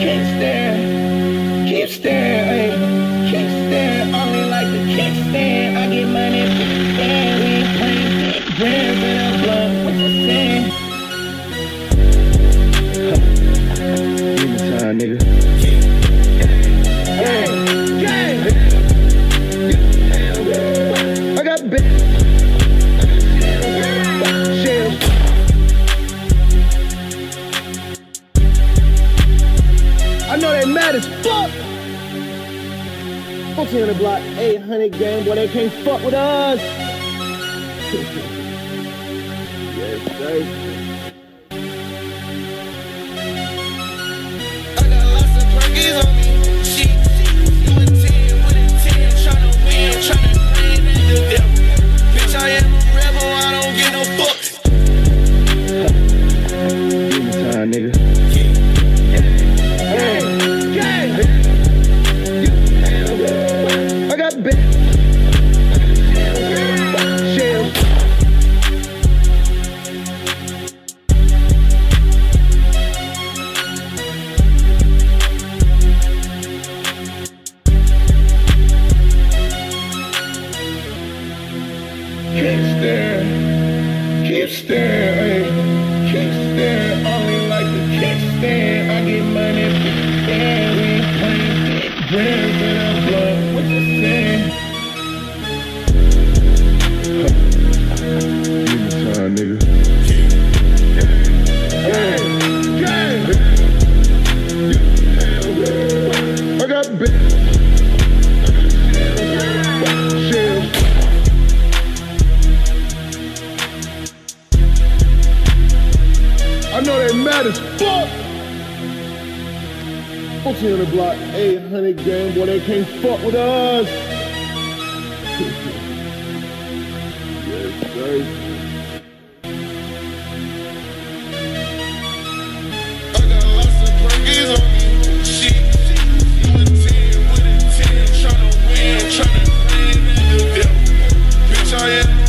Keep staring, keep staring. I know they mad as fuck. 1400 block, 800 gang, boy, they can't fuck with us. yes, sir. Keep staring. Keep staring. bad as fuck. Folks on the block, 800 grand, boy, they can't fuck with us. yes, sir. Trying win, the. Bitch, I am.